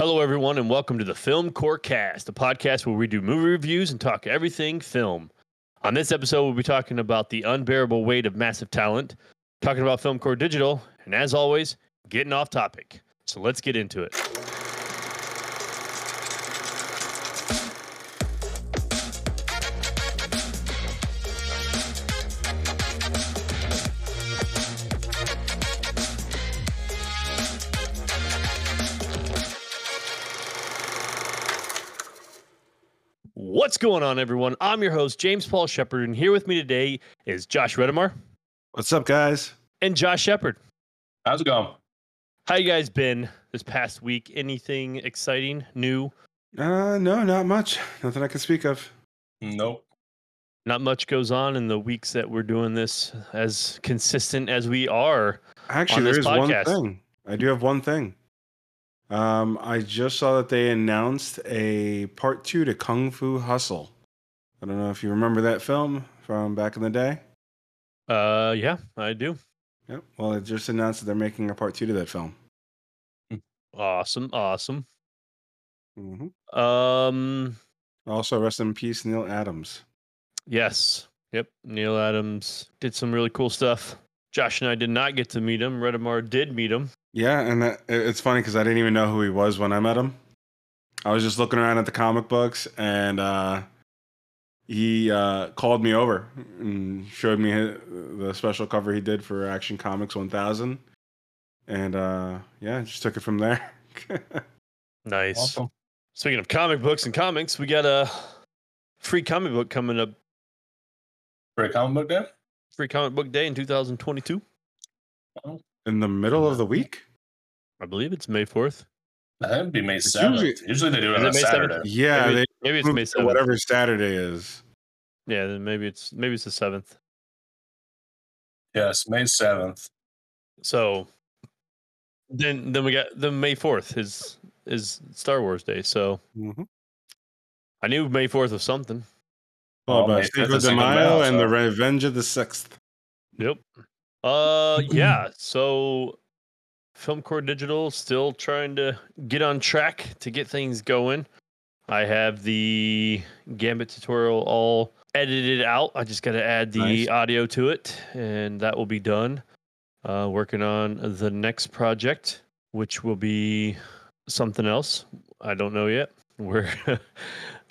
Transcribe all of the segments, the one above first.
Hello, everyone, and welcome to the Film Core Cast, a podcast where we do movie reviews and talk everything film. On this episode, we'll be talking about the unbearable weight of massive talent, talking about Film Core Digital, and as always, getting off topic. So let's get into it. What's going on, everyone? I'm your host, James Paul Shepard, and here with me today is Josh Redemar What's up, guys? and Josh Shepard. How's it going? How you guys been this past week? Anything exciting, new? Uh, no, not much. Nothing I can speak of. Nope. Not much goes on in the weeks that we're doing this as consistent as we are. Actually, this there is one thing. I do have one thing. Um, I just saw that they announced a part two to Kung Fu Hustle. I don't know if you remember that film from back in the day. Uh, yeah, I do. Yep. Well, it just announced that they're making a part two to that film. Awesome, awesome. hmm Um, Also, rest in peace, Neal Adams. yes, yep. Neal Adams did some really cool stuff. Josh and I did not get to meet him. Redemar did meet him. Yeah, and that, it's funny because I didn't even know who he was when I met him. I was just looking around at the comic books, and uh, he uh, called me over and showed me hi- the special cover he did for Action Comics 1000. And uh, yeah, just took it from there. Nice. Awesome. Speaking of comic books and comics, we got a free comic book coming up. Free comic book day? Free comic book day in 2022. In the middle of the week? I believe it's May 4th. That would be May 7th. usually- Usually, they do it on it a May 7th? Saturday. Yeah, maybe, they maybe it's May 7th. whatever Saturday is. Yeah, then maybe it's maybe it's the 7th. Yes, May 7th. So then then we got the May 4th is is Star Wars Day. So Mm-hmm. I knew May 4th was something. Oh, Oh, but May Cinco de is Cinco de Mayo Mayo, and the Revenge of the Sixth. Yep. Uh yeah, so Filmcore Digital still trying to get on track to get things going. I have the Gambit tutorial all edited out. I just got to add the Nice. audio to it and that will be done. Uh working on the next project which will be something else. I don't know yet. We're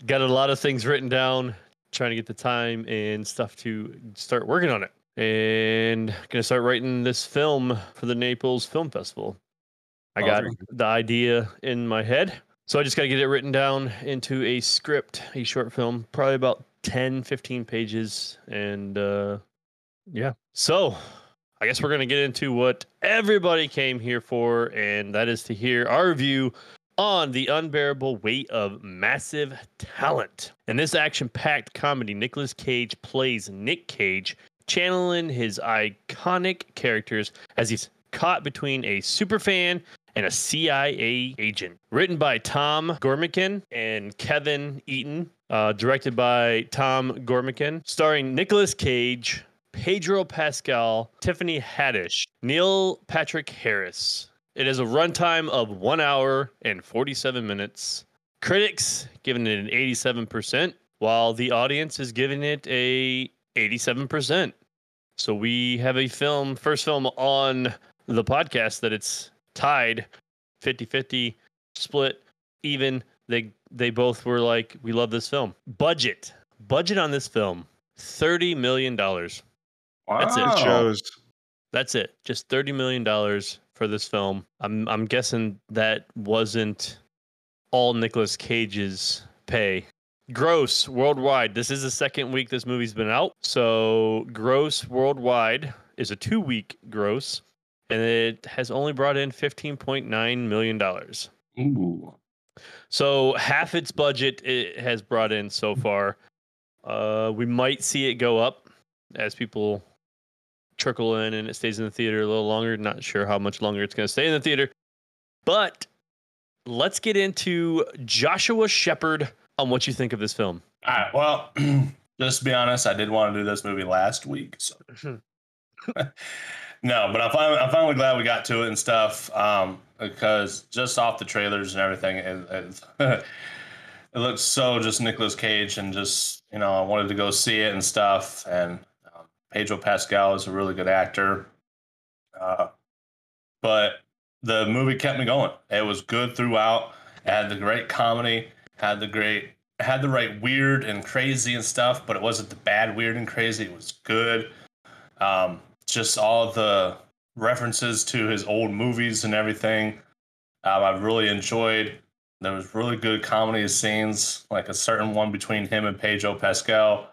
got a lot of things written down trying to get the time and stuff to start working on it and gonna start writing this film for the Naples Film Festival. I got the idea in my head, so I just got to get it written down into a script, a short film, probably about 10, 15 pages, and uh, yeah. So I guess we're gonna get into what everybody came here for, and that is to hear our review on the unbearable weight of massive talent. In this action-packed comedy, Nicolas Cage plays Nick Cage, channeling his iconic characters as he's caught between a superfan and a CIA agent. Written by Tom Gormican and Kevin Etten, uh, directed by Tom Gormican, starring Nicolas Cage, Pedro Pascal, Tiffany Haddish, Neil Patrick Harris. It is a runtime of one hour and 47 minutes. Critics giving it an 87%, while the audience is giving it a 87%. So we have a film, first film on the podcast that it's tied 50-50 split even they they both were like we love this film budget budget on this film 30 million dollars Wow. That's it. It shows. that's it just 30 million dollars for this film i'm i'm guessing that wasn't all Nicolas Cage's pay gross worldwide this is the second week this movie's been out so gross worldwide is a 2 week gross and it has only brought in 15.9 million dollars Ooh. so half its budget it has brought in so far. Uh, we might see it go up as people trickle in and it stays in the theater a little longer. Not sure how much longer it's going to stay in the theater. But let's get into Joshua Shepard on what you think of this film. All right. Well, just to be honest, I did want to do this movie last week. So no, but I'm finally, I'm finally glad we got to it and stuff. Um, because just off the trailers and everything, it, it, it looks so just Nicolas Cage, and just you know, I wanted to go see it and stuff. And um, Pedro Pascal is a really good actor, uh, but the movie kept me going. It was good throughout. It had the great comedy, had the great, had the right weird and crazy and stuff, but it wasn't the bad weird and crazy. It was good. Um, just all the references to his old movies and everything. Um, I've really enjoyed. There was really good comedy scenes, like a certain one between him and Pedro Pascal.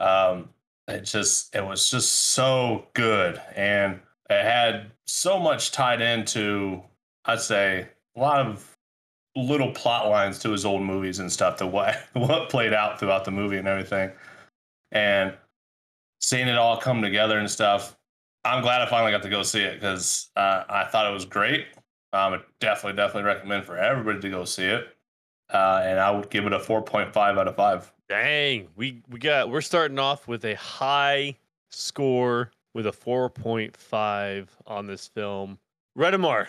Um, it just it was just so good, and it had so much tied into I'd say a lot of little plot lines to his old movies and stuff to what what played out throughout the movie and everything. And seeing it all come together and stuff, I'm glad I finally got to go see it because uh, I thought it was great. Um, I definitely, definitely recommend for everybody to go see it. Uh, and I would give it a 4.5 out of 5. Dang, we we got we're starting off with a high score with a 4.5 on this film. Redemar,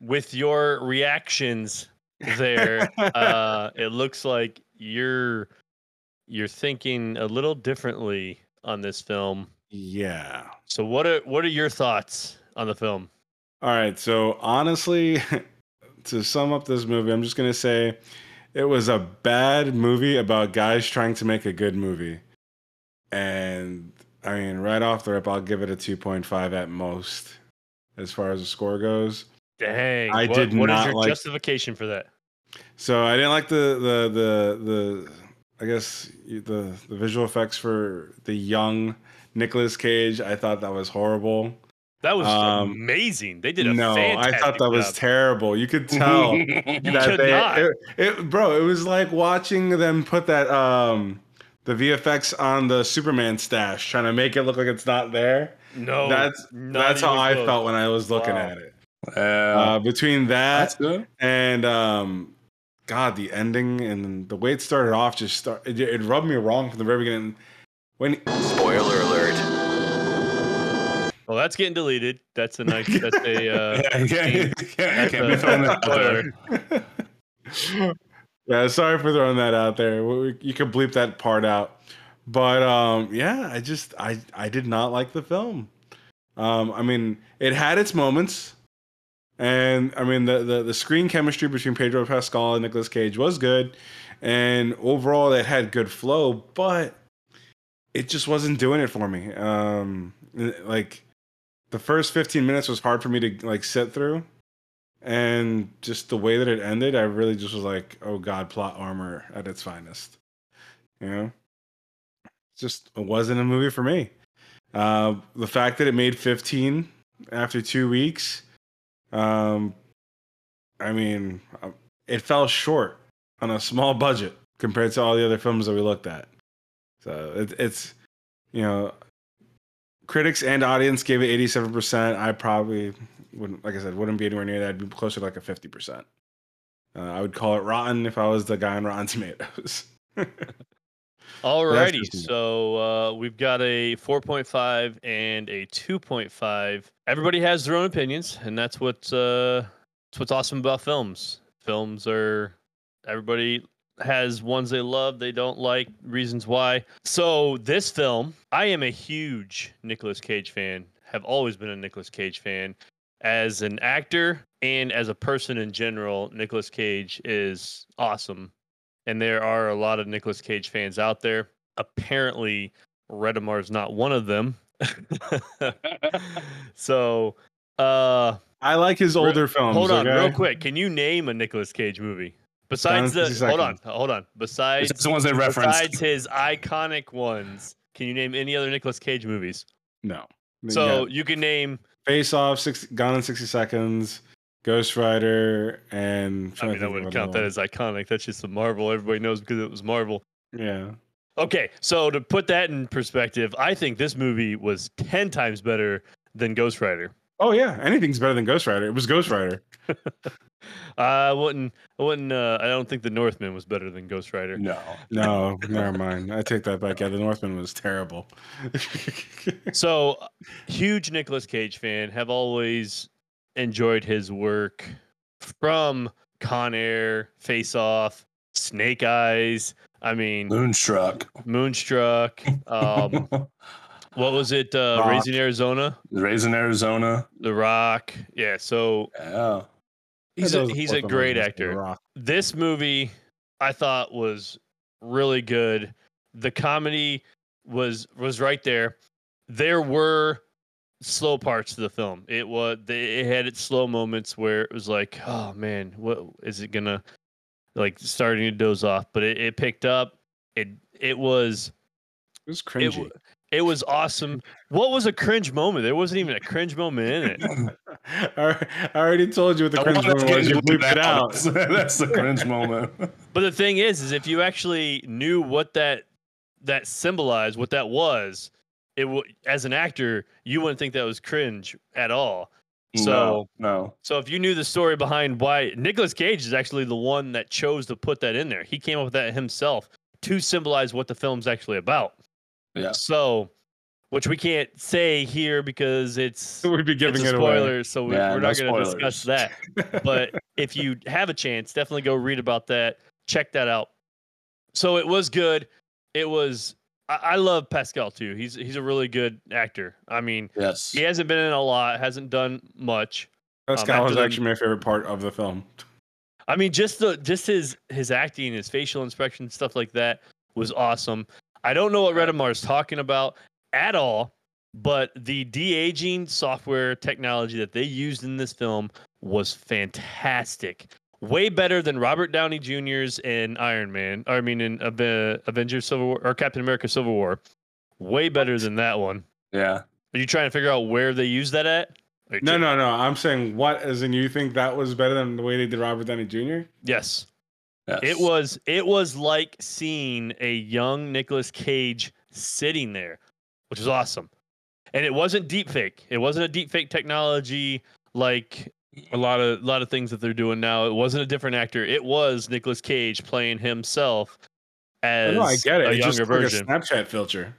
with your reactions there, uh, it looks like you're you're thinking a little differently on this film. Yeah. So what are what are your thoughts on the film? All right. So honestly, to sum up this movie, I'm just gonna say it was a bad movie about guys trying to make a good movie. And I mean, right off the rip, I'll give it a 2.5 at most as far as the score goes. Dang, I what, did What is not your like- justification for that? So I didn't like the the the the I guess the the visual effects for the young Nicolas Cage. I thought that was horrible. That was Um, amazing. They did a no, I thought that was terrible. You could tell You that could they, not. It, it, bro. It was like watching them put that um the VFX on the Superman stash, trying to make it look like it's not there. No, that's not that's how even I close. felt when I was looking Wow. at it. Yeah. Uh, between that and um god the ending and the way it started off just start it, it rubbed me wrong from the very beginning when Spoiler alert. Well, that's getting deleted. That's a nice. That's a. Uh, yeah, you can't, you can't, you be a- throwing that out there. yeah sorry for throwing that out there We- you could bleep that part out but um yeah i just i i did not like the film um i mean it had its moments and i mean the the, the screen chemistry between pedro pascal and nicolas cage was good. And overall it had good flow but it just wasn't doing it for me. Um like the first 15 minutes was hard for me to like sit through. And just the way that it ended i really just was like oh god plot armor at its finest. You know? Just wasn't a movie for me. Uh, the fact that it made 15 after two weeks um, i mean uh, it fell short on a small budget compared to all the other films that we looked at so it, it's you know critics and audience gave it 87% i probably wouldn't like I said, wouldn't be anywhere near that. I'd be closer to like a fifty percent. Uh, I would call it rotten if I was the guy on Rotten Tomatoes. Alrighty, so uh, we've got a 4.5 and a 2.5. Everybody has their own opinions, and that's what's uh, that's what's awesome about films. Films are everybody has ones they love, they don't like, reasons why. So this film, I am a huge Nicolas Cage fan. Have always been a Nicolas Cage fan. As an actor and as a person in general, Nicolas Cage is awesome and there are a lot of Nicolas Cage fans out there. Apparently, Redemar's not one of them. so, uh, I like his Re- older films. hold on, okay? real quick. Can you name a Nicolas Cage movie besides the? to 60 Hold on, hold on. Besides, It's the ones they referenced. besides his iconic ones, can you name any other Nicolas Cage movies? No. So Yeah. you can name. Face Off, six, Gone in sixty seconds, Ghost Rider, and I mean, I wouldn't count that as iconic. That's just a Marvel. Everybody knows because it was Marvel. yeah. Okay, so to put that in perspective, I think this movie was ten times better than Ghost Rider. Oh yeah, anything's better than Ghost Rider. It was Ghost Rider. I wouldn't. I wouldn't. Uh, I don't think the Northman was better than Ghost Rider. No. No, never mind. I take that back. Yeah, the Northman was terrible. So, uh, huge Nicolas Cage fan. Have always enjoyed his work from Con Air, Face Off, Snake Eyes. I mean, Moonstruck. Moonstruck. Um, what was it? Uh, Rock. Raising Arizona, Raising Arizona. The Rock. Yeah. So Yeah. he's a, he's a great actor. This movie I thought was really good. The comedy was was right there. There were slow parts to the film. It was they, it had its slow moments where it was like, oh man, what is it gonna like starting to doze off? But it, it picked up. It it was It was it, cringy. w- it was awesome. What was a cringe moment? There wasn't even a cringe moment in it. I I already told you what the I cringe moment was. You into bleeped it out. That's, that's the cringe moment. But the thing is, is if you actually knew what that that symbolized, what that was, it would as an actor, you wouldn't think that was cringe at all. So, no, no. so if you knew the story behind why Nicolas Cage is actually the one that chose to put that in there, he came up with that himself to symbolize what the film's actually about. Yeah. So, which we can't say here because it's we'd be giving it's a it away. so we, Yeah, we're no not going to discuss that but if you have a chance, definitely go read about that. Check that out. So it was good. It was. I, I love Pascal too. He's he's a really good actor. I mean, Yes. he hasn't been in a lot, hasn't done much. Pascal um, after was the- actually my favorite part of the film. I mean, just the just his his acting, his facial expression, stuff like that was awesome. I don't know what Redemar is talking about at all, but the de aging software technology that they used in this film was fantastic. Way better than Robert Downey Jr.'s in Iron Man. I mean, in Ave- Avengers Civil War or Captain America Civil War. Way better than that one. Yeah. Are you trying to figure out where they used that at? No, no, no. I'm saying what, as in you think that was better than the way they did Robert Downey Jr. Yes. Yes. It was it was like seeing a young Nicolas Cage sitting there, which was awesome. And it wasn't deep fake. It wasn't a deep fake technology like a lot of a lot of things that they're doing now. It wasn't a different actor. It was Nicolas Cage playing himself Oh, as no, I get it. a It's just younger like version. a Snapchat filter.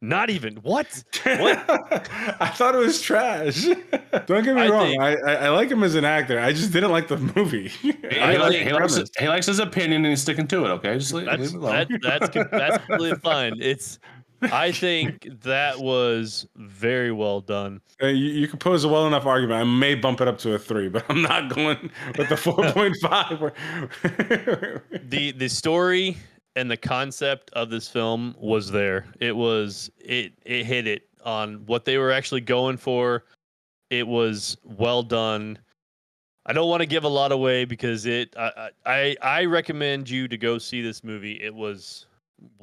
Not even what? What? I thought it was trash. Don't get me I wrong. think- I, I I like him as an actor. I just didn't like the movie. He, I he, like- he likes, premise. he likes his opinion and he's sticking to it. Okay, just leave, That's leave it alone. that, that's that's completely fine. It's I think that was very well done. Uh, you, you could pose a well enough argument. I may bump it up to a three, but I'm not going with the 4.5. the the story and the concept of this film was there. It was it it hit it on what they were actually going for. It was well done. I don't want to give a lot away because it I I I recommend you to go see this movie. It was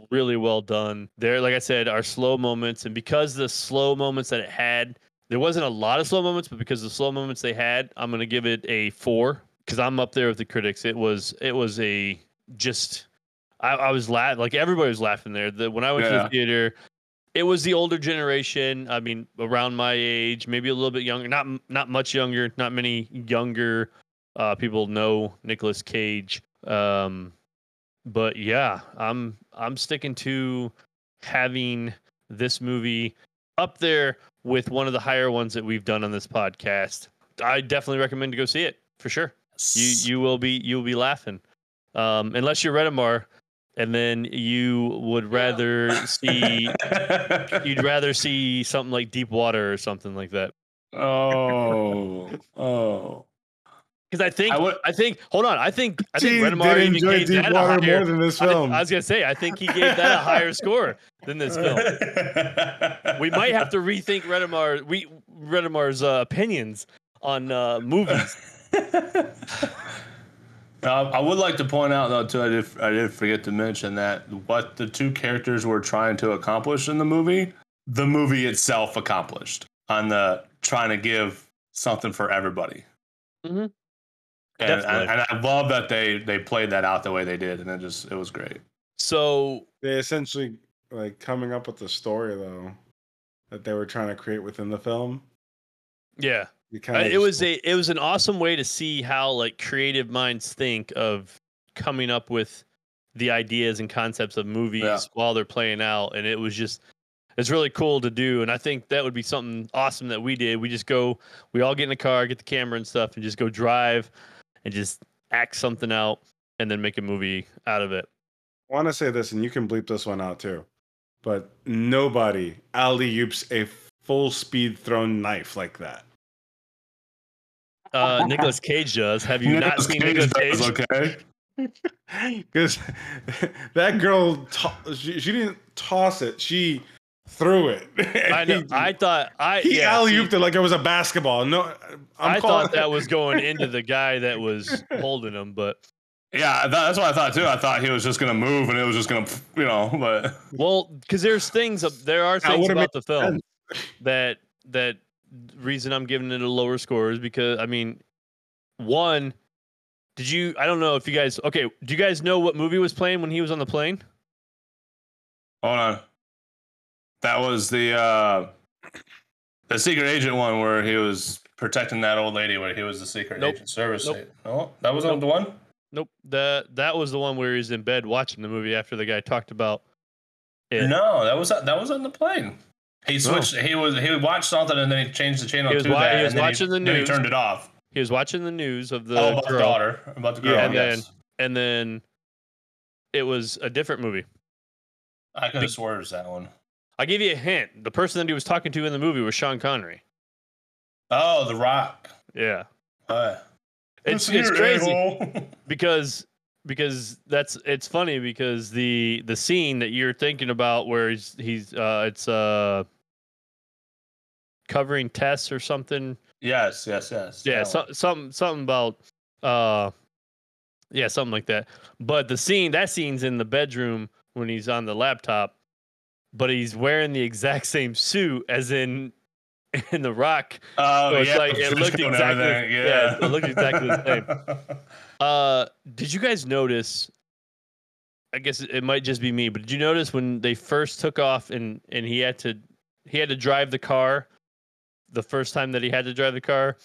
really well done. There like I said are slow moments and because the slow moments that it had there wasn't a lot of slow moments but because the slow moments they had, I'm going to give it a 4 cuz I'm up there with the critics. It was it was a just I, I was laughing like everybody was laughing there. The, when I went to the theater, it was the older generation. I mean, around my age, maybe a little bit younger, not not much younger. Not many younger uh, people know Nicolas Cage. Um, but yeah, I'm I'm sticking to having this movie up there with one of the higher ones that we've done on this podcast. I definitely recommend to go see it for sure. You you will be you will be laughing. Um unless you're Redemar and then you would rather see you'd rather see something like deep water or something like that. Oh, oh. Because i think I I, think hold on i think i think Gee, Redemar did even gave Deep that a Water higher more than this film. I was gonna say i think he gave that a higher score than this film we might have to rethink Redemar we Redemar's uh, opinions on uh, movies Uh, I would like to point out though too. I did I did forget to mention that what the two characters were trying to accomplish in the movie, the movie itself accomplished on the trying to give something for everybody. Mhm. And, and, and I love that they they played that out the way they did, and it just it was great. so they essentially like coming up with the story though that they were trying to create within the film. yeah You Uh, kind it was a it was an awesome way to see how like creative minds think of coming up with the ideas and concepts of movies Yeah. while they're playing out and it was just it's really cool to do, and I think that would be something awesome that we did. We just go, we all get in the car, get the camera and stuff, and just go drive, and just act something out, and then make a movie out of it. I want to say this, and you can bleep this one out too. But nobody alley oops a full speed thrown knife like that. Uh, Nicolas Cage does. Have you not seen Cage Nicolas Cage? does, okay. Because that girl, to- she, she didn't toss it; she threw it. I know. He- I thought I he yeah, alley ooped it like it was a basketball. No, I'm I calling- thought that was going into the guy that was holding him, but Yeah, that, that's what I thought too. I thought he was just gonna move and it was just gonna, you know, but well, because there's things there are That things about the film sense. that that reason I'm giving it a lower score is because I mean, one, did you? I don't know if you guys. Okay, do you guys know what movie was playing when he was on the plane? hold on. That was the uh the secret agent one where he was protecting that old lady where he was the secret Nope. agent service. Nope. agent. No, that was Nope. the one. Nope. That that was the one where he's in bed watching the movie after the guy talked about it. No, that was that was on the plane. He switched. He was he watched something and then he changed the channel He was to wa- that. he was and then watching the then news. He turned it off. He was watching the news of the oh, about the daughter, about the girl. Yeah, and yes. and then it was a different movie. I could have sworn it was that one. I'll give you a hint. The person that he was talking to in the movie was Sean Connery. Oh, The Rock. Yeah. Uh, It's it's crazy because because that's it's funny because the the scene that you're thinking about where he's he's uh it's uh covering tests or something. yes, yes, yes. Yeah, so, something something about uh yeah, something like that. But the scene that scene's in the bedroom when he's on the laptop, but he's wearing the exact same suit as in in the rock. Oh, so it's yeah, like- it looked exactly- yeah, Yeah, it looked exactly the same. Uh did you guys notice I guess it might just be me, but did you notice when they first took off and and he had to he had to drive the car the first time that he had to drive the car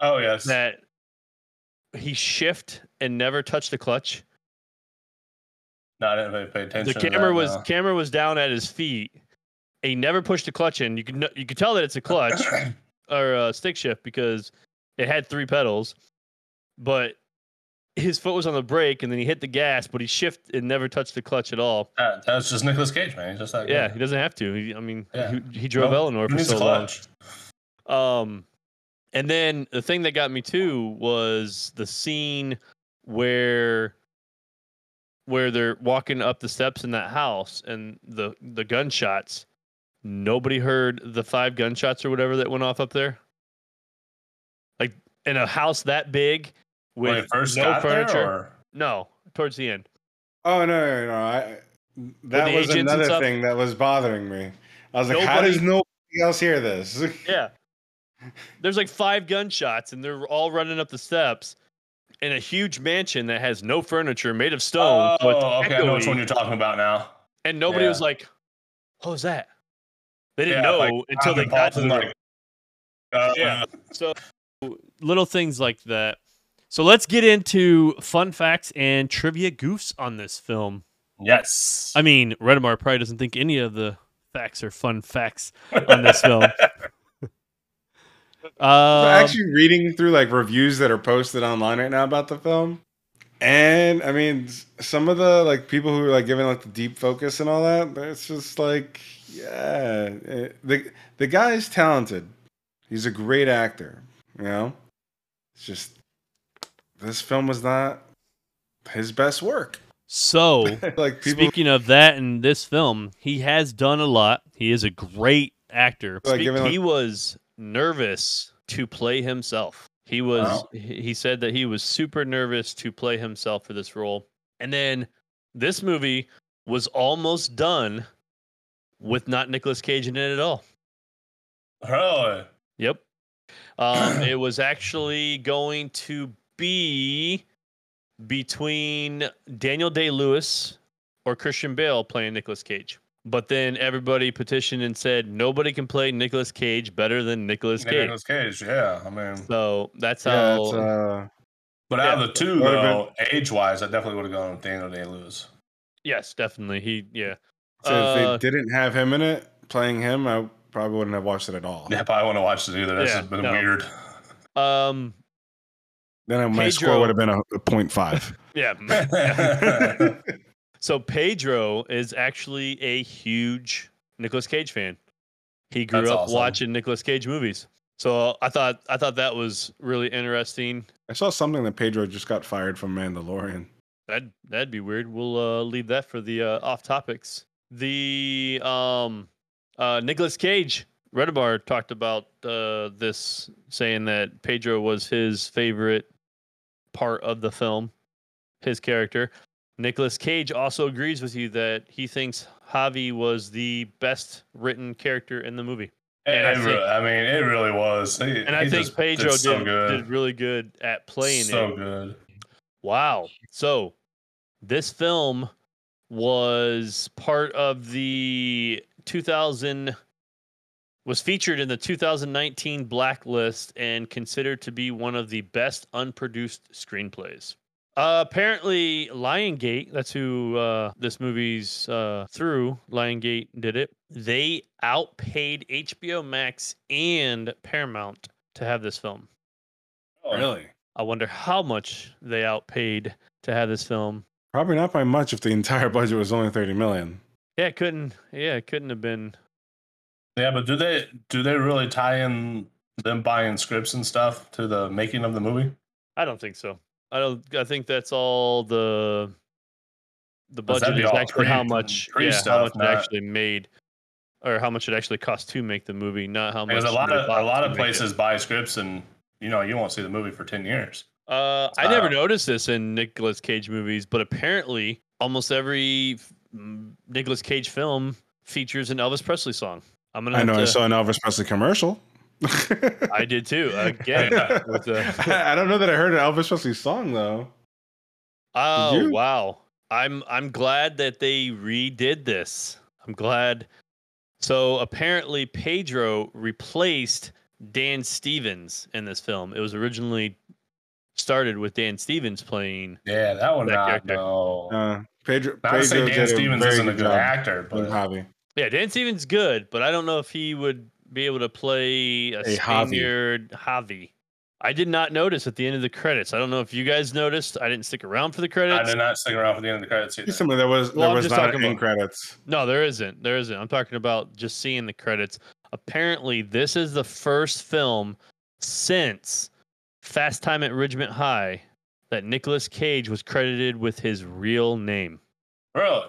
oh yes. that he shift and never touched the clutch. No, I didn't really pay attention. The to camera that, was no. camera was down at his feet. And he never pushed the clutch in. You could kn- you could tell that it's a clutch or a stick shift because it had three pedals, but his foot was on the brake and then he hit the gas, but he shifted and never touched the clutch at all. That- that's just Nicolas Cage, man. He's just that. Yeah, good. he doesn't have to. He, I mean, Yeah. he, he drove Nope. Eleanor for so long. clutch. Um, and then the thing that got me too was the scene where where they're walking up the steps in that house and the the gunshots. Nobody heard the five gunshots or whatever that went off up there. Like in a house that big with When first no furniture. No, towards the end. Oh no, no, no! I, that was another thing that was bothering me. I was like, how Nobody- does nobody else hear this? Yeah. There's like five gunshots and they're all running up the steps in a huge mansion that has no furniture made of stone. oh, okay, I know which one you're talking about now. and nobody yeah. was like, What was that? They didn't Yeah, know like, until they got to the like, uh, Yeah. So little things like that. So let's get into fun facts and trivia goofs on this film. Yes. I mean, Redemar probably doesn't think any of the facts are fun facts on this film. Um, actually reading through like reviews that are posted online right now about the film, and I mean, some of the like people who are like giving like the deep focus and all that. It's just like, yeah, eh, the the is talented. He's a great actor. You know, it's just this film was not his best work. so like people Speaking of that and this film, he has done a lot. He is a great actor. Like, Speak- giving, like- he was nervous to play himself. He was Wow. he said that he was super nervous to play himself for this role. And then this movie was almost done with not Nicolas Cage in it at all. Really? Yep. Um, it was actually going to be between Daniel Day Lewis or Christian Bale playing Nicolas Cage. But then everybody petitioned and said nobody can play Nicolas Cage better than Nicolas Yeah, Cage. Nicolas Cage. Yeah, I mean, So that's yeah, how. it's, uh, but out Yeah, of the two, would've though, age-wise, I definitely would have gone with Daniel Day Lewis. yes, definitely. He yeah. so if Uh, they didn't have him in it, playing him, I probably wouldn't have watched it at all. Yeah, I probably want to watch it either. This Yeah, has been no. weird. Um, Then my score would have been a, a point five. yeah. So Pedro is actually a huge Nicolas Cage fan. He grew That's up awesome. watching Nicolas Cage movies. So I thought I thought that was really interesting. I saw something that Pedro just got fired from Mandalorian. That that'd be weird. We'll uh, leave that for the uh, off topics. The um uh Nicolas Cage Redemar talked about uh, this, saying that Pedro was his favorite part of the film, his character. Nicolas Cage also agrees with you that he thinks Javi was the best written character in the movie. And I think- I mean, it really was. He- And I think Pedro did so did, did really good at playing so it. So good. Wow. So this film was part of the 2000 was featured in the 2019 blacklist and considered to be one of the best unproduced screenplays. Uh, apparently, Liongate, that's who uh, this movie's uh, through, Liongate did it. They outpaid HBO Max and Paramount to have this film. Oh, Really? I wonder how much they outpaid to have this film. Probably not by much if the entire budget was only 30 million. Yeah, it couldn't. Yeah, it couldn't have been. Yeah, but do they do they really tie in them buying scripts and stuff to the making of the movie? I don't think so. I don't. I think that's all the the budget be is all actually how much. pre yeah, how stuff, much it actually made, or how much it actually cost to make the movie, not how much. Because a lot of a lot of places buy scripts and you know you won't see the movie for ten years. Uh, I never Uh, noticed this in Nicolas Cage movies, but apparently almost every Nicolas Cage film features an Elvis Presley song. I'm gonna. I have know I saw an Elvis Presley commercial. I did too. Again, with the. I don't know that I heard an Elvis Presley song though. Oh wow. I'm I'm glad that they redid this. I'm glad. So apparently Pedro replaced Dan Stevens in this film. It was originally started with Dan Stevens playing. Yeah, that one That not no. Uh, Pedro, Not to say Pedro Dan Stevens isn't a good actor, but Javi. Yeah, Dan Stevens good, but I don't know if he would be able to play a, A Javi. Spaniard Javi. I did not notice at the end of the credits. I don't know if you guys noticed. I didn't stick around for the credits. I did not stick around for the end of the credits either. Similar, there was Well, there I'm was not talking about- credits. No, there isn't. There isn't. I'm talking about just seeing the credits. Apparently, this is the first film since Fast Time at Ridgemont High that Nicolas Cage was credited with his real name. Really?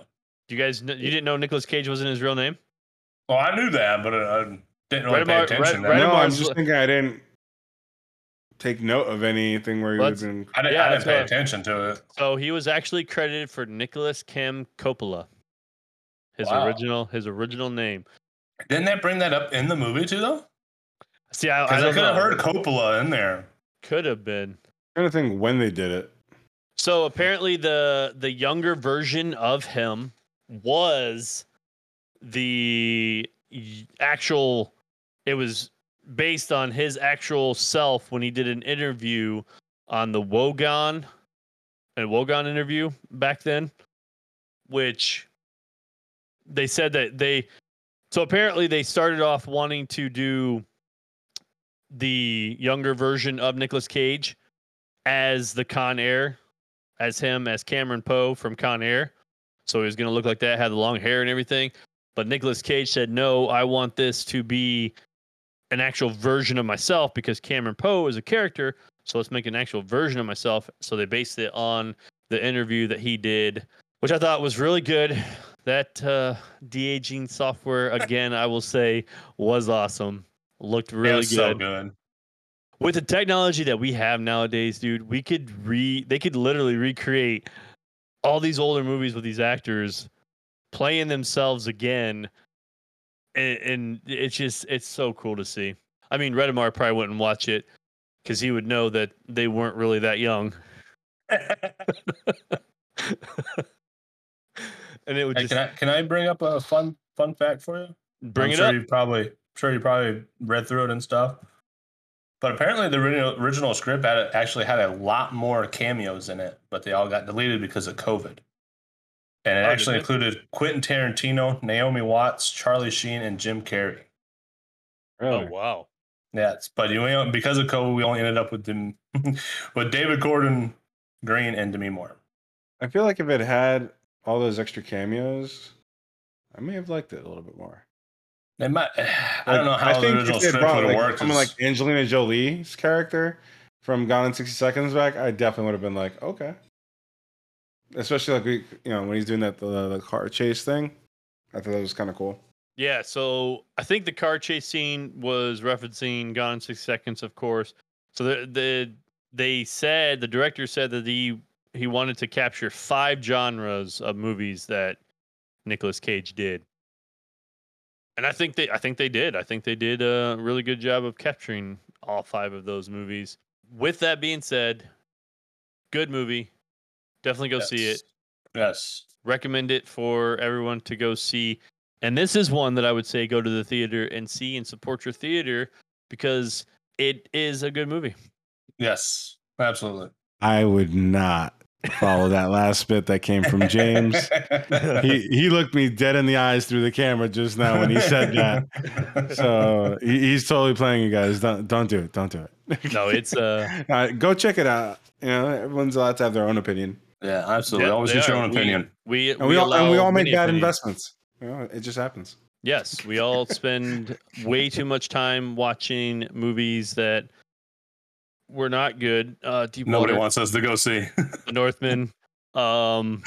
Do you guys you didn't know Nicolas Cage wasn't his real name? Well, I knew that, but I didn't really Right pay about- attention. right- right no, that. I'm Mark's- just thinking I didn't take note of anything where he Well, was in. I didn't, Yeah, I didn't pay attention to it. So he was actually credited for Nicolas Kim Coppola. His Wow. original his original name. Didn't that bring that up in the movie too, though? See, I, I I, don't could have heard Coppola in there. Could have been. trying to think when they did it. So apparently the the younger version of him was the actual it was based on his actual self when he did an interview on the Wogan and Wogan interview back then which they said that they so apparently they started off wanting to do the younger version of Nicolas Cage as the Con Air as him as Cameron Poe from Con Air. So he was going to look like that, had the long hair and everything. But Nicolas Cage said, "No, I want this to be an actual version of myself because Cameron Poe is a character. So let's make an actual version of myself." So they based it on the interview that he did, which I thought was really good. That uh, de aging software, again, I will say, was awesome. Looked really it was good so good. with the technology that we have nowadays, dude, we could re they could literally recreate all these older movies with these actors playing themselves again. And, and it's just it's so cool to see. I mean, Redemar probably wouldn't watch it because he would know that they weren't really that young. and it would Hey, just can I can I bring up a fun fun fact for you? bring I'm it sure up. You probably I'm sure you probably read through it and stuff. But apparently, the original, script had, actually had a lot more cameos in it, but they all got deleted because of COVID. And it Oh, actually it? included Quentin Tarantino, Naomi Watts, Charlie Sheen, and Jim Carrey. Oh wow. Yeah, it's, but you know, because of COVID, we only ended up with them, with David Gordon Green and Demi Moore. I feel like if it had all those extra cameos, I may have liked it a little bit more. They might, I don't know Like, how the think original if they script brought, would have like, worked. Someone It's- like Angelina Jolie's character from Gone in 60 Seconds back, I definitely would have been like, okay. Especially like we, you know, when he's doing that the, the car chase thing, I thought that was kind of cool. Yeah, so I think the car chase scene was referencing Gone in Six Seconds, of course. So the the they said the director said that he he wanted to capture five genres of movies that Nicolas Cage did, and I think they I think they did. I think they did a really good job of capturing all five of those movies. With that being said, good movie. Definitely go see it Yes. recommend it for everyone to go see. And this is one that I would say go to the theater and see and support your theater because it is a good movie. Yes. Absolutely. I would not follow that last bit that came from James. he he looked me dead in the eyes through the camera just now when he said that. So he, he's totally playing you guys. Don't don't do it. Don't do it. No, it's uh Uh, go check it out. You know, everyone's allowed to have their own opinion, yeah, absolutely. yeah, Always get your own opinion. We and we, all and we all make bad opinions. investments. You know, it just happens. Yes, we all spend way too much time watching movies that were not good. Uh Deepwater, Nobody wants us to go see. The Northman. Um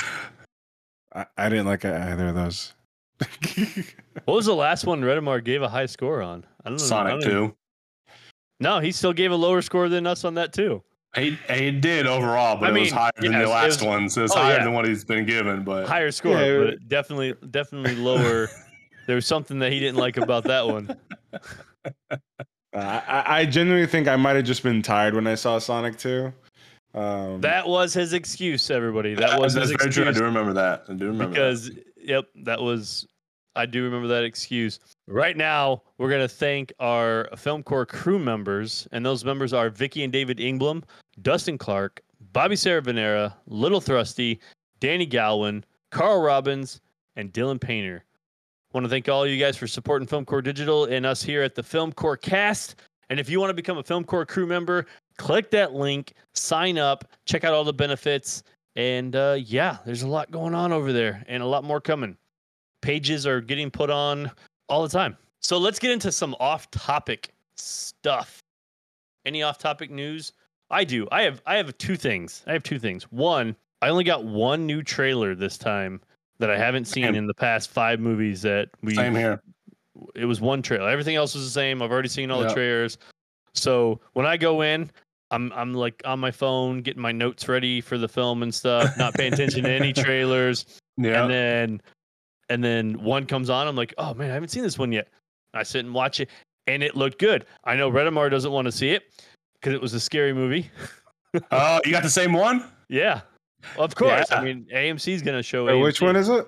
I, I didn't like either of those. what was the last one Redemar gave a high score on? I don't know. I Sonic don't even- 2. No, he still gave a lower score than us on that too. He, he did overall, but I it was mean, higher than yes, the last was- ones. It's oh, higher yeah. than what he's been given, but higher score, Yeah, but definitely definitely lower. there was something that he didn't like about that one. Uh, I, I genuinely think I might have just been tired when I saw Sonic 2. Um, That was his excuse, everybody. That was that's his very true. I do remember that. I do remember because yep, that was I do remember that excuse. Right now, we're gonna thank our Film Corps crew members, and those members are Vicky and David Ingblam, Dustin Clark, Bobby Saravanera, Little Thrusty, Danny Galwin, Carl Robbins, and Dylan Painter. Want to thank all you guys for supporting Film Corps Digital and us here at the Film Corps Cast. And if you want to become a Film Corps crew member, click that link, sign up, check out all the benefits, and uh, yeah, there's a lot going on over there, and a lot more coming. Pages are getting put on all the time. So let's get into some off-topic stuff. Any off-topic news? I do. I have. I have two things. I have two things. One, I only got one new trailer this time that I haven't seen Same. in the past five movies that we. Same here. It was one trailer. Everything else was the same. I've already seen all the trailers. So when I go in, I'm I'm like on my phone getting my notes ready for the film and stuff, not paying attention to any trailers. Yeah. And then and then one comes on, I'm like, oh man, I haven't seen this one yet. I sit and watch it, and it looked good. I know Redemar doesn't want to see it because it was a scary movie. oh, you got the same one? Yeah. Of course. Yeah. I mean, AMC's gonna show. it. which one is it?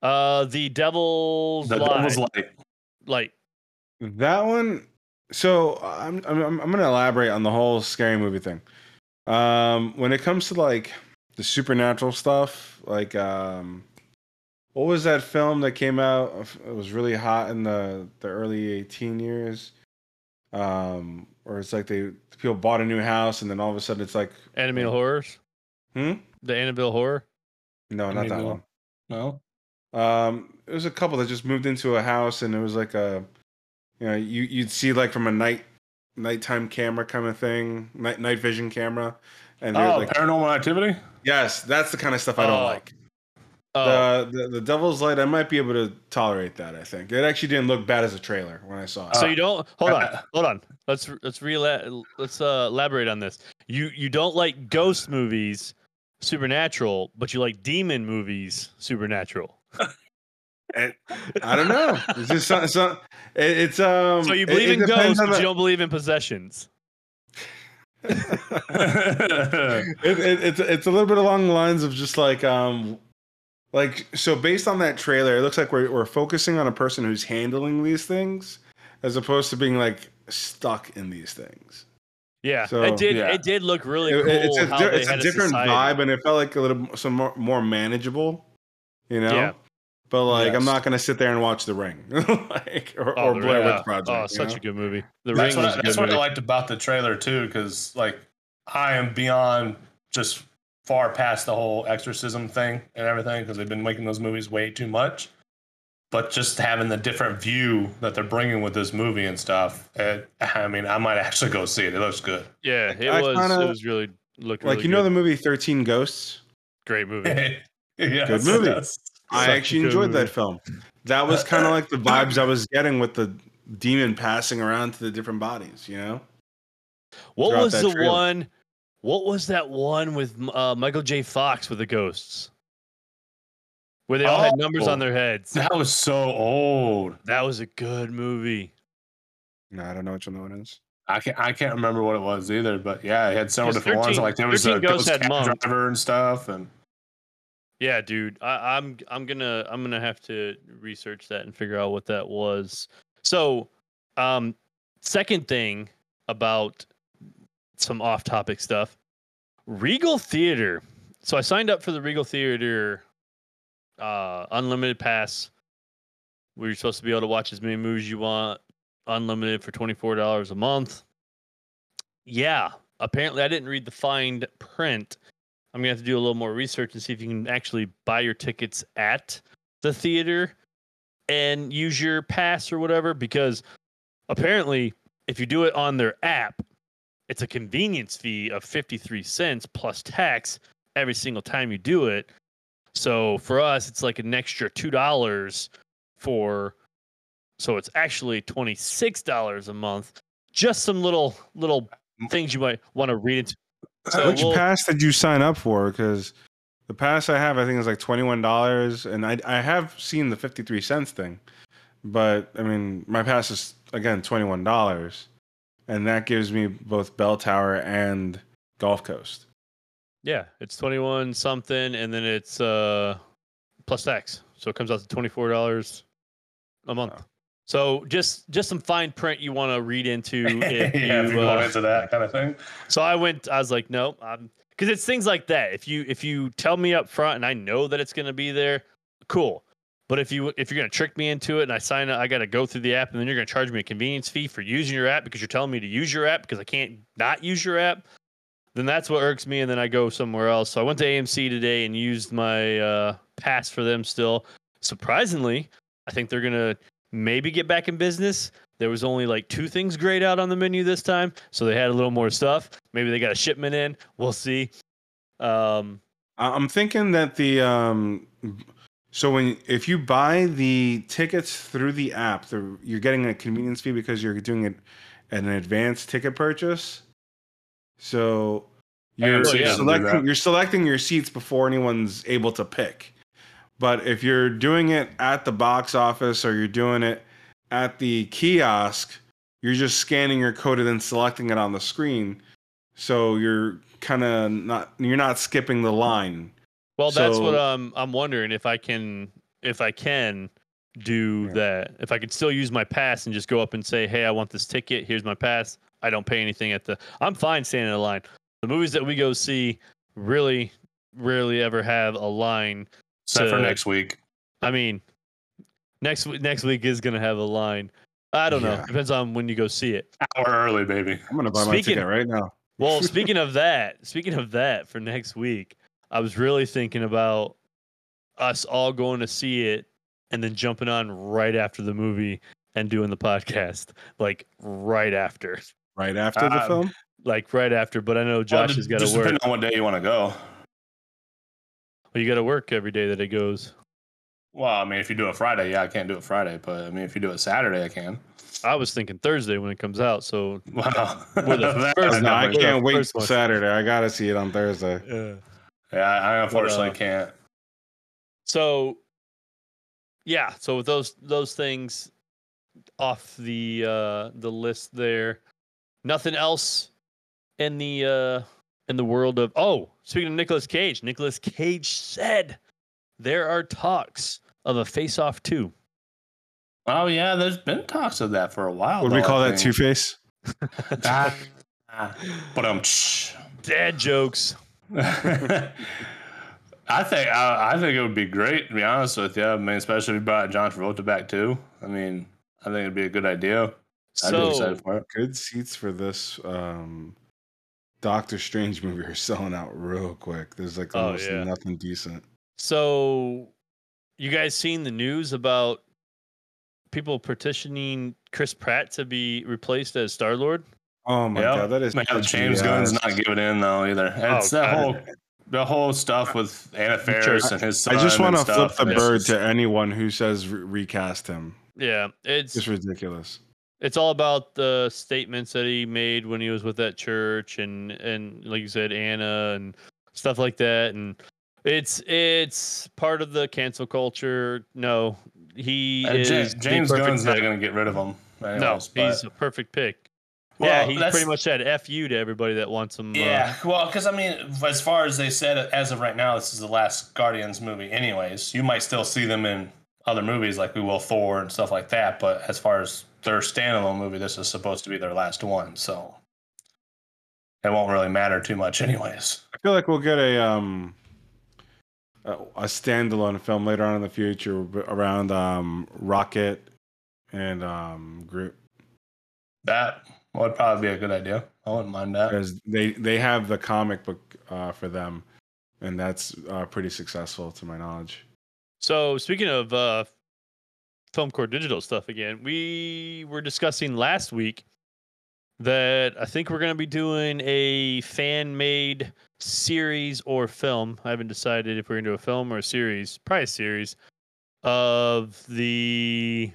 Uh, the Devil's The Lie. Devil's Light. Like, That one. So I'm, I'm I'm I'm gonna elaborate on the whole scary movie thing. Um, when it comes to like the supernatural stuff, like um, what was that film that came out? It was really hot in the the early 18 years. Um, or it's like they people bought a new house and then all of a sudden it's like, Annabelle horrors. hmm, The Annabelle horror. no, not that one. No. Um, it was a couple that just moved into a house, and it was like a, you know, you you'd see like from a night nighttime camera kind of thing, night night vision camera, and Oh, like, Paranormal Activity? yes, that's the kind of stuff I don't Oh. like. Oh, The, the the Devil's Light, I might be able to tolerate that. I think it actually didn't look bad as a trailer when I saw it. so you don't hold on, hold on. Let's let's re let's uh, elaborate on this. You you don't like ghost movies, supernatural, but you like demon movies, supernatural. It- I don't know. It's just some, some, it, it's um. So you believe it in ghosts, but the- you don't believe in possessions. it, it, it's it's a little bit along the lines of just like um like so based on that trailer it looks like we're, we're focusing on a person who's handling these things as opposed to being like stuck in these things Yeah, So- it did. Yeah. It did look really It- cool. it's a, how di- they it's a had different society. vibe, and it felt like a little some more, more manageable. You know. Yeah. But like, I'm not gonna sit there and watch The Ring, like or, Oh, or Blair Ring, Witch. Project. Oh, such know? a good movie. The that's Ring what, was I, a good that's what I liked about the trailer too, because like I am beyond just far past the whole exorcism thing and everything, because they've been making those movies way too much. But just having the different view that they're bringing with this movie and stuff, it, I mean, I might actually go see it. It looks good. Yeah, it I was. kinda- it was really looked Like really you know good. the movie Thirteen Ghosts. great movie. yeah, Good movie. That's, I Such actually enjoyed movie. that film. That was kind of like the vibes I was getting with the demon passing around to the different bodies. You know. What throughout was that the trailer. one? What was that one with uh, Michael J. Fox with the ghosts? Where they all had numbers Oh. on their heads. that was so old. That was a good movie. No, I don't know which one that one is. I can't. I can't remember what it was either. But yeah, it had several Just different ones. Like there was a Ghosts ghost had cab driver and stuff, and Yeah, dude. I, I'm I'm gonna I'm gonna have to research that and figure out what that was. So, um, second thing about some off-topic stuff, Regal Theater. So I signed up for the Regal Theater uh, unlimited pass. Where you're supposed to be able to watch as many movies you want, unlimited for twenty four dollars a month. Yeah, apparently I didn't read the fine print. I'm gonna have to do a little more research and see if you can actually buy your tickets at the theater and use your pass or whatever. Because apparently, if you do it on their app, it's a convenience fee of 53 cents plus tax every single time you do it. So for us, it's like an extra two dollars for. So it's actually twenty six dollars a month. Just some little little things you might want to read into. So Which we'll- pass did you sign up for? Because the pass I have, I think, is like twenty one dollars, and I I have seen the fifty three cents thing, but I mean, my pass is again twenty one dollars, and that gives me both Bell Tower and Gulf Coast. Yeah, it's twenty one something, and then it's uh plus tax, so it comes out to twenty four dollars a month. Oh. So just just some fine print you want to read into. If yeah, if you, you're going uh, into that kind of thing. so I went. I was like, nope, because it's things like that. If you if you tell me up front and I know that it's going to be there, cool. But if you if you're going to trick me into it and I sign up, I got to go through the app and then you're going to charge me a convenience fee for using your app because you're telling me to use your app because I can't not use your app. Then that's what irks me, and then I go somewhere else. So I went to AMC today and used my uh, pass for them. Still, surprisingly, I think they're gonna maybe get back in business. There was only like two things grayed out on the menu this time, so they had a little more stuff. Maybe they got a shipment in. We'll see. Um, I'm thinking that the um, so when if you buy the tickets through the app, the, you're getting a convenience fee because you're doing it an advanced ticket purchase. So you're, selecting you're selecting your seats before anyone's able to pick. But if you're doing it at the box office or you're doing it at the kiosk, you're just scanning your code and then selecting it on the screen. So you're kind of not you're not skipping the line. Well, that's what So- um, I'm wondering if I can if I can do Yeah. that. If I could still use my pass and just go up and say, "Hey, I want this ticket. Here's my pass." I don't pay anything at the. I'm fine standing in line. The movies that we go see really rarely ever have a line Except for next week. I mean, next week next week is gonna have a line. I don't know. Yeah. Depends on when you go see it. Hour early, baby. I'm gonna buy my ticket right now. Well, speaking of that, speaking of that, for next week, I was really thinking about us all going to see it and then jumping on right after the movie and doing the podcast, like right after, Right after the Um, film. like right after. But I know Josh it has got to work. depending on what day you want to go. Well, you got to work every day that it goes. Well, I mean, if you do it Friday, yeah, I can't do it Friday. But I mean, if you do it Saturday, I can. I was thinking Thursday when it comes out. So Well, We're the first- no, I can't wait first till one. Saturday. I gotta see it on Thursday. yeah. Yeah, I unfortunately uh, can't. So yeah, so with those those things off the uh the list there, nothing else in the uh in the world of oh, speaking of Nicolas Cage, Nicolas Cage said there are talks of a face off too. Oh yeah, there's been talks of that for a while. What do we call I that? Two Face. Ah, but um, dad jokes. I think I, I, think it would be great to be honest with you. I mean, especially if you brought John Travolta back too. I mean, I think it'd be a good idea. I'd so, be excited for it. Good seats for this um, Doctor Strange movie are selling out real quick. There's like oh, almost oh, yeah. nothing decent. So, you guys seen the news about people petitioning Chris Pratt to be replaced as Star Lord? Oh my yep. god, that is Man, James Gunn's not giving in though either. It's oh, that whole the whole stuff with Anna Faris and his son. I just want to flip the bird to anyone who says re- recast him. Yeah, it's just ridiculous. It's all about the statements that he made when he was with that church and and like you said, Anna and stuff like that. And it's it's part of the cancel culture. No, he uh, is James Gunn's pick. not going to get rid of him. Anyways, no, he's a perfect pick. Well, yeah, he pretty much said "f you" to everybody that wants him. Uh, yeah, uh, well, because I mean, as far as they said, as of right now, this is the last Guardians movie. Anyways, you might still see them in other movies like we will Thor and stuff like that. But as far as their standalone movie, this is supposed to be their last one, so it won't really matter too much, anyways. I feel like we'll get a um a, a standalone film later on in the future around um Rocket and um Groot. That would probably be a good idea. I wouldn't mind that because they they have the comic book uh, for them, and that's uh, pretty successful to my knowledge. So speaking of uh, film core digital stuff again, we were discussing last week that I think we're going to be doing a fan made series or film. I haven't decided if we're going to do a film or a series, probably a series of the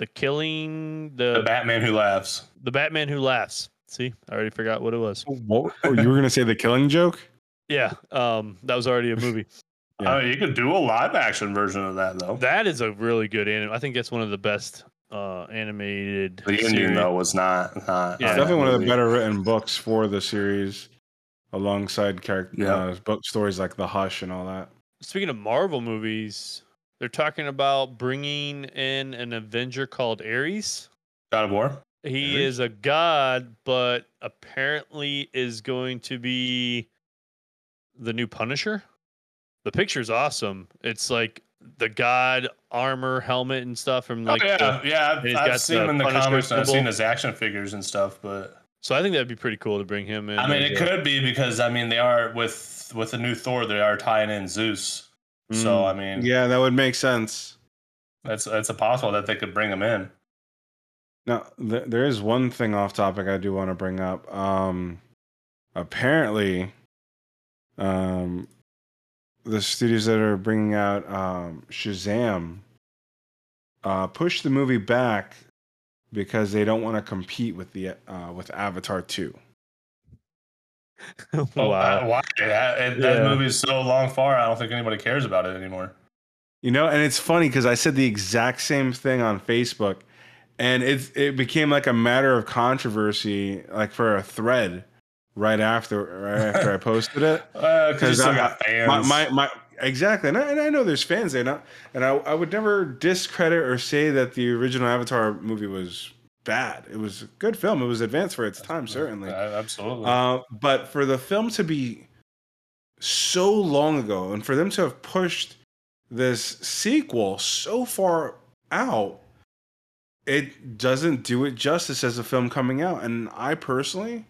the killing the, the Batman who laughs. The Batman who laughs. See, I already forgot what it was. What? Oh, you were gonna say the killing joke? Yeah, um, that was already a movie. yeah. Uh, you could do a live action version of that though. That is a really good anime. I think that's one of the best uh, animated. The ending though was not. not yeah, definitely one of the better written books for the series, alongside character yeah. uh, book stories like The Hush and all that. Speaking of Marvel movies, they're talking about bringing in an Avenger called Ares. God of War. He Ares? is a god, but apparently is going to be the new Punisher. The picture's awesome. It's like the god armor, helmet, and stuff from oh, like. Oh, yeah, the, yeah. I've, I've seen him in the Punisher comics. I've seen his action figures and stuff, but. So I think that'd be pretty cool to bring him in. I mean, it could be because I mean they are with with the new Thor. They are tying in Zeus. So mm. I mean, yeah, that would make sense. That's it's a possible that they could bring him in. Now, th- there is one thing off topic I do want to bring up. Um, apparently, um, the studios that are bringing out um, Shazam uh, push the movie back because they don't want to compete with the uh, with Avatar two. wow. Oh, uh, why? That, yeah. that movie is so long far. I don't think anybody cares about it anymore. You know, and it's funny because I said the exact same thing on Facebook, and it it became like a matter of controversy, like for a thread right after right after I posted it. Because uh, I got fans. My, my, my exactly, and I, and I, know there's fans there, not, and I I would never discredit or say that the original Avatar movie was bad. It was a good film. It was advanced for its time, certainly. absolutely. Uh, but for the film to be so long ago, and for them to have pushed this sequel so far out, it doesn't do it justice as a film coming out. And I personally,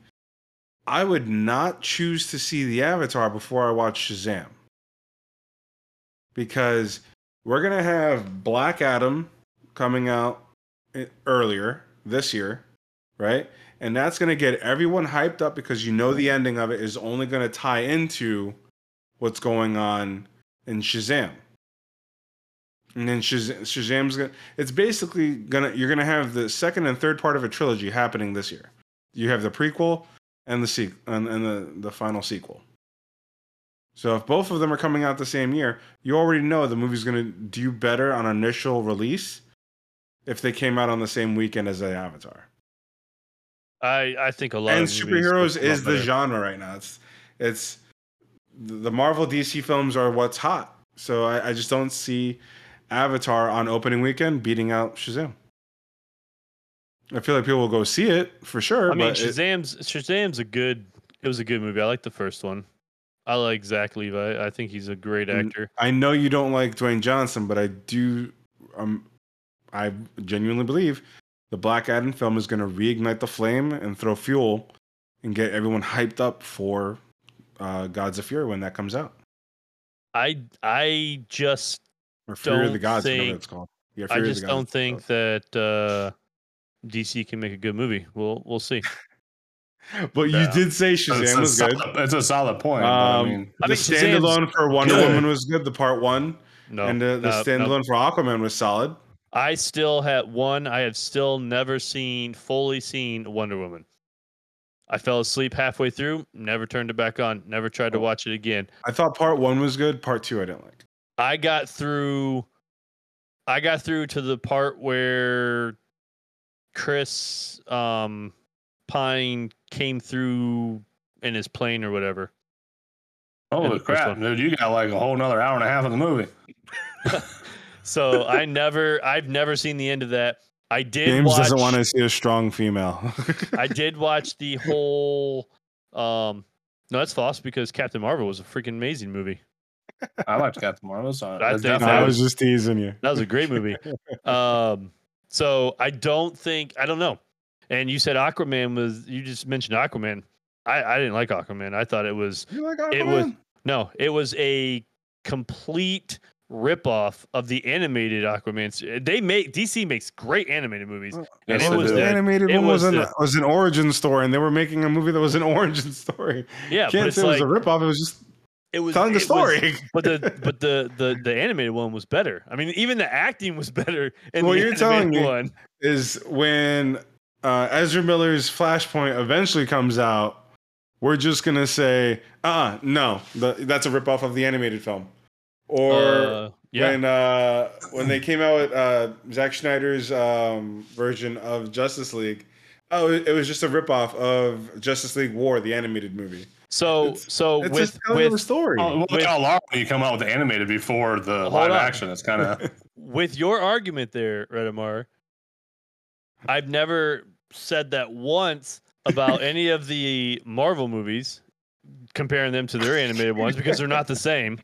I would not choose to see the Avatar before I watch Shazam. Because we're going to have Black Adam coming out earlier this year, right? And that's going to get everyone hyped up because you know the ending of it is only going to tie into what's going on in Shazam. And then Shaz- Shazam's going to, it's basically going to, you're going to have the second and third part of a trilogy happening this year. You have the prequel and the sequel and, and the, the final sequel. So if both of them are coming out the same year, you already know the movie's going to do better on initial release if they came out on the same weekend as the Avatar. I I think a lot and superheroes is the genre right now. It's it's the Marvel DC films are what's hot. So I, I just don't see Avatar on opening weekend beating out Shazam. I feel like people will go see it for sure. I mean, but it- Shazam's Shazam's a good. It was a good movie. I like the first one. I like Zach Levi. I think he's a great actor. I know you don't like Dwayne Johnson, but I do. Um, I genuinely believe the Black Adam film is going to reignite the flame and throw fuel and get everyone hyped up for uh, Gods of Fury when that comes out, I I just or Fury of the Don't Gods, whatever think- it's called. Yeah, I Fury of just the Gods. don't think that uh, DC can make a good movie. We'll we'll see. But you did say It's Shazam a was good. solid- It's a solid point. but Um, I mean, I the mean, Shazam's standalone for Wonder good. Woman was good. The part one, No, and the, the no, no. standalone for Aquaman was solid. I still had one. I have still never seen fully seen Wonder Woman. I fell asleep halfway through. Never turned it back on. Never tried to Oh. watch it again. I thought part one was good. Part two, I didn't like. I got through. I got through to the part where Chris um, Pine came through in his plane or whatever. holy crap, dude! You got like a whole another hour and a half of the movie. So I never, I've never seen the end of that. I did. James watch, doesn't want to see a strong female. I did watch the whole. Um, no, that's false because Captain Marvel was a freaking amazing movie. I liked Captain Marvel. So I think No, I was just teasing you. That was a great movie. um, so I don't think I don't know. And you said Aquaman was. You just mentioned Aquaman. I, I didn't like Aquaman. I thought it was You like It was- Aquaman? no. It was a complete ripoff of the animated Aquaman. They make DC makes great animated movies. Well, Yes, it was do. the the- animated it one was, was an was an origin story, and they were making a movie that was an origin story. Yeah, but Can't it's say like it was a ripoff. It was just it was telling it the was- story. but the but the, the the animated one was better. I mean, even the acting was better in Well, the you're telling animated me- one. is when uh, Ezra Miller's Flashpoint eventually comes out, we're just gonna say, uh, no, the, that's a ripoff of the animated film. Or Uh, yeah, when uh, when they came out with uh, Zack Snyder's um, version of Justice League, oh, it, it was just a ripoff of Justice League War, the animated movie. so it's- so It's with just telling of with story. Oh, look with- how long when you come out with the animated before the live on. action. It's kind of with your argument there, Redemar, I've never said that once about any of the Marvel movies, comparing them to their animated ones because they're not the same.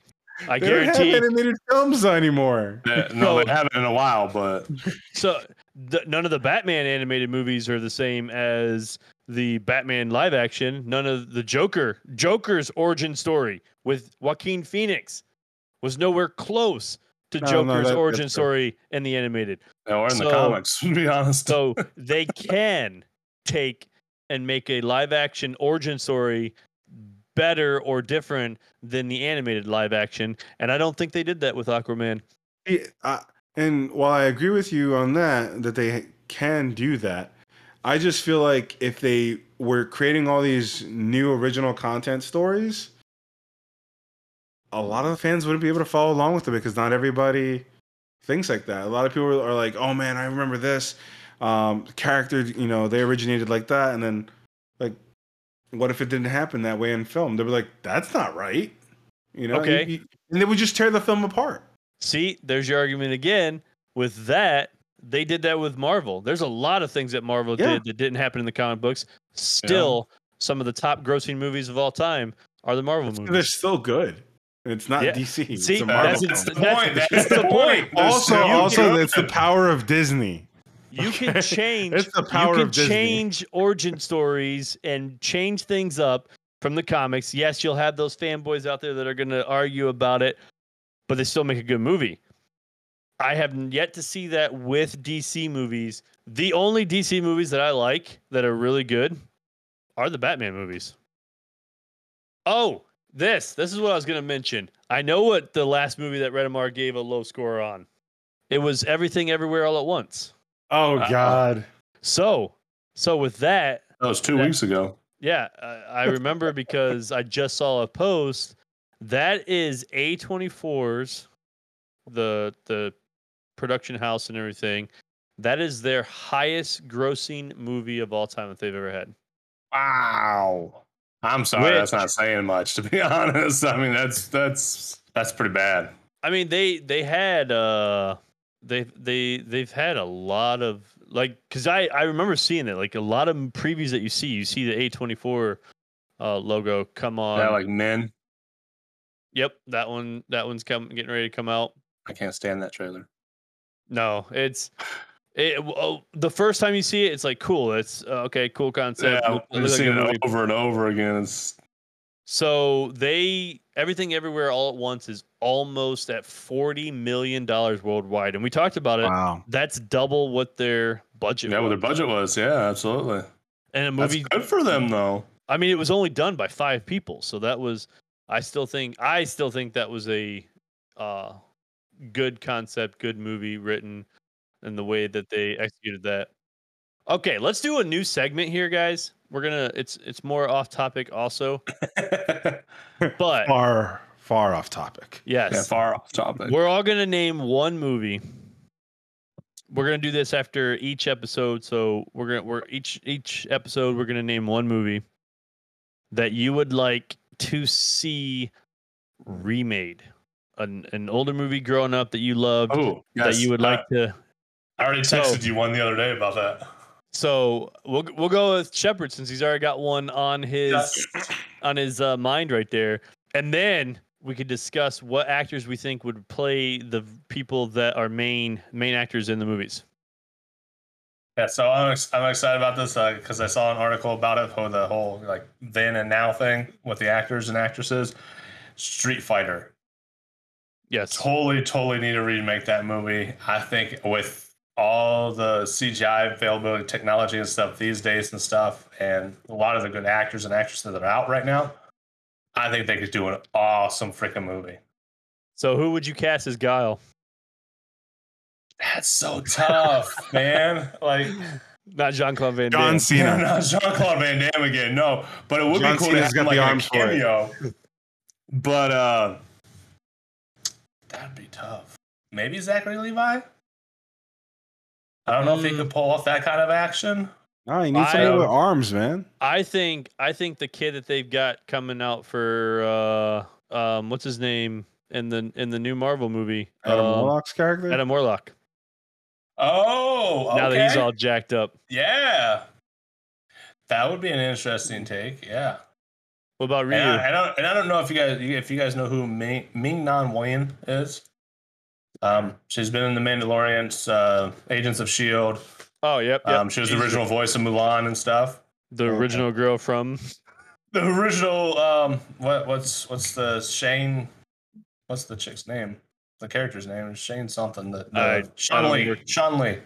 I they don't have guarantee. animated films anymore. Uh, no, they haven't in a while, but So the, none of the Batman animated movies are the same as the Batman live action. None of the Joker, Joker's origin story with Joaquin Phoenix was nowhere close to No, no, Joker's that- origin story in the animated. or in the comics, to be honest. So they can take and make a live action origin story better or different than the animated live action. And I don't think they did that with Aquaman. Yeah, I, and while I agree with you on that, that they can do that, I just feel like if they were creating all these new original content stories, a lot of the fans wouldn't be able to follow along with it because not everybody thinks like that. A lot of people are like, "Oh man, I remember this um, character. You know, they originated like that, and then what if it didn't happen that way in film? They'd be like, "That's not right." You know, Okay. You- you- and they would just tear the film apart. See, there's your argument again. With that, they did that with Marvel. There's a lot of things that Marvel Yeah. did that didn't happen in the comic books. Still, some of the top grossing movies of all time are the Marvel movies. They're movies. still good. It's not Yeah. DC. It's See, a that's, Marvel it's, the that's, point. that's That's the the point. point. Also, also, it's the power of Disney. You can change. It's the power you can of Disney. change origin stories and change things up from the comics. Yes, you'll have those fanboys out there that are going to argue about it, but they still make a good movie. I have yet to see that with DC movies. The only DC movies that I like that are really good are the Batman movies. Oh, this. This is what I was going to mention. I know what the last movie that Redemar gave a low score on. It was Everything Everywhere All at Once. Oh Wow. God. So, so with that, that was two that- weeks ago. yeah, I, I remember because I just saw a post. That is A24's the the production house and everything. That is their highest grossing movie of all time that they've ever had. Wow. I'm sorry, that's not saying much to be honest. I mean, that's that's that's pretty bad. I mean, they they had uh they they they've had a lot of like because I I remember seeing it like a lot of previews that you see. You see the A24 uh, logo come on. Yeah, like men. Yep, that one that one's come getting ready to come out. I can't stand that trailer. No, it's it. Oh, the first time you see it, it's like cool. It's uh, okay, cool concept. Yeah, look like a seeing it over and over again. It's So they everything everywhere all at once is almost at forty million dollars worldwide, and we talked about it. Wow. That's double what their budget. yeah, what their was. budget was. Yeah, absolutely. and a That's movie. good for them though. I mean, it was only done by five people, so that was. I still think. I still think that was a uh, good concept, good movie written, and the way that they executed that. Okay, let's do a new segment here, guys. We're gonna. It's it's more off topic, also, but Far, far off topic. yes, yeah, far off topic. We're all gonna name one movie. We're gonna do this after each episode. So we're gonna we're each each episode we're gonna name one movie that you would like to see remade. An an older movie growing up that you loved Oh, that you would like to. I already So- texted you one the other day about that. So we'll we'll go with Shepard since he's already got one on his on his uh, mind right there, and then we could discuss what actors we think would play the people that are main main actors in the movies. Yeah, so I'm, ex- I'm excited about this uh, because I saw an article about it for the whole like then and now thing with the actors and actresses. Street Fighter. Yes. Totally, totally need to remake that movie. I think with all the CGI availability, technology and stuff these days and stuff, and a lot of the good actors and actresses that are out right now, I think they could do an awesome freaking movie. So who would you cast as Guile? That's so tough, man. Like Not Jean Claude Van John Damme. Cena. not Jean Claude Van Damme again. No, but it would John be cool Cena's to have got like the a arms cameo. But uh, that'd be tough. Maybe Zachary Levi. I don't know if he Mm. could pull off that kind of action. No, you need I- somebody with arms, man. I think I think the kid that they've got coming out for uh um what's his name in the in the new Marvel movie? Adam um, Warlock's character. Adam Warlock. Oh, Now that he's all jacked up. yeah, that would be an interesting take. Yeah, What about Ryu? and I, I don't, and I don't know if you guys if you guys know who Ming, Ming-Na Wen is. Um, she's been in the Mandalorians, uh, Agents of Shield. Oh, yep. yep. Um, she was the original voice of Mulan and stuff. the Okay. original girl from The original, um, what what's what's the Shane? What's the chick's name? The character's name is Shane something. That I- I Sean don't Lee. remember. Chun-Li,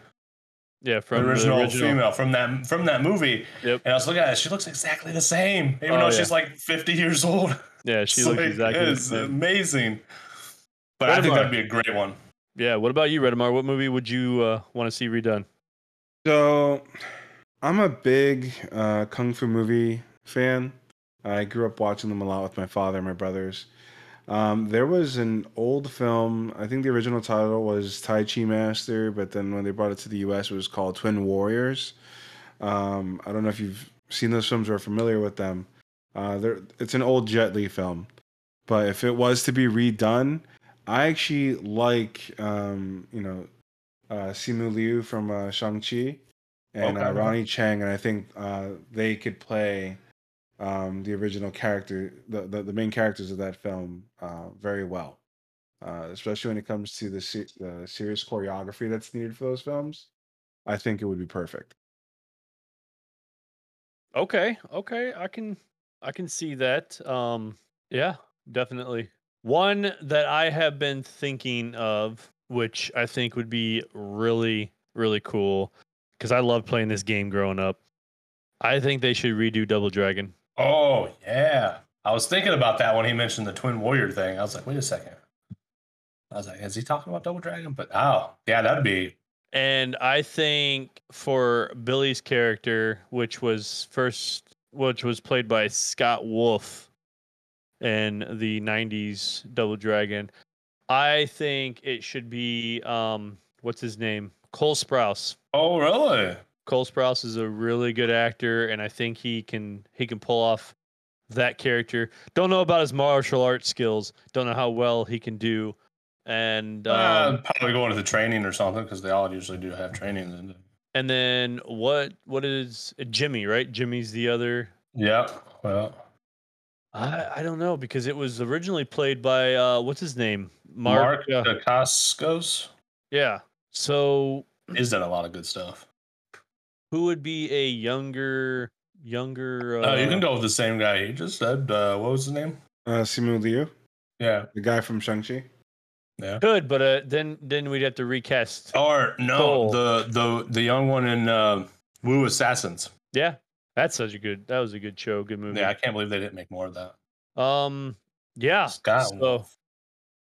yeah from the original. female from that from that movie. Yep. And I was looking at it, she looks exactly the same, even Oh, though yeah. she's like 50 years old. Yeah, she It's looks like, exactly the It's same. amazing. But I think that'd be a great one. Yeah. What about you, Redemar? What movie would you uh, want to see redone? So, I'm a big uh, kung fu movie fan. I grew up watching them a lot with my father and my brothers. Um, there was an old film. I think the original title was Tai Chi Master, but then when they brought it to the U.S., it was called Twin Warriors. Um, I don't know if you've seen those films or are familiar with them. Uh, it's an old Jet Li film, but if it was to be redone, I actually like um, you know uh, Simu Liu from uh, Shang Chi and uh, Ronny Chieng, and I think uh, they could play um, the original character, the, the the main characters of that film, uh, very well. Uh, especially when it comes to the se- the serious choreography that's needed for those films, I think it would be perfect. Okay, okay, I can I can see that. Um yeah, definitely. One that I have been thinking of which I think would be really really cool cuz I loved playing this game growing up. I think they should redo Double Dragon. Oh, yeah. I was thinking about that when he mentioned the Twin Warrior thing. I was like, wait a second. I was like, is he talking about Double Dragon? But oh, yeah, that'd be And I think for Billy's character, which was first, which was played by Scott Wolf in the '90s Double Dragon, I think it should be um, what's his name, Cole Sprouse. Oh, really? Cole Sprouse is a really good actor, and I think he can he can pull off that character. Don't know about his martial arts skills. Don't know how well he can do. And um, uh, probably going to the training or something because they all usually do have training. And And then what? What is uh, Jimmy? Right, Jimmy's the other. Yeah. Well, I I don't know because it was originally played by uh what's his name? Mark. Mark uh, Dacascos. yeah. So is that a lot of good stuff. who would be a younger younger? Uh, Oh, you can go with the same guy he just said. Uh, what was his name? Uh, Simu Liu, Yeah. the guy from Shang-Chi. Yeah. Good, but uh, then then we'd have to recast. Or no, Cole. the the the young one in uh, Wu Assassins. Yeah, that's such a good. That was a good show. Good movie. Yeah, I can't believe they didn't make more of that. Um. Yeah. Scott So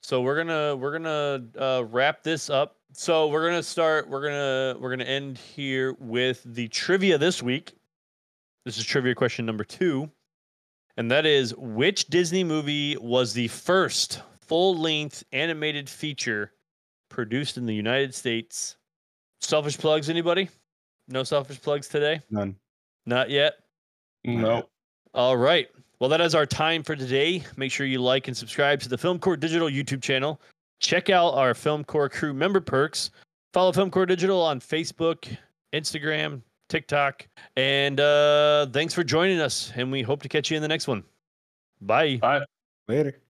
so we're gonna we're gonna uh, wrap this up. So we're gonna start. We're gonna we're gonna end here with the trivia this week. This is trivia question number two, and that is which Disney movie was the first full length animated feature produced in the United States? Selfish plugs, anybody? No selfish plugs today? None. Not yet. No. All right. Well, that is our time for today. Make sure you like and subscribe to the Film Core Digital YouTube channel. Check out our Film Core crew member perks. Follow Film Core Digital on Facebook, Instagram, TikTok. And uh, thanks for joining us. And we hope to catch you in the next one. Bye. Bye. Later.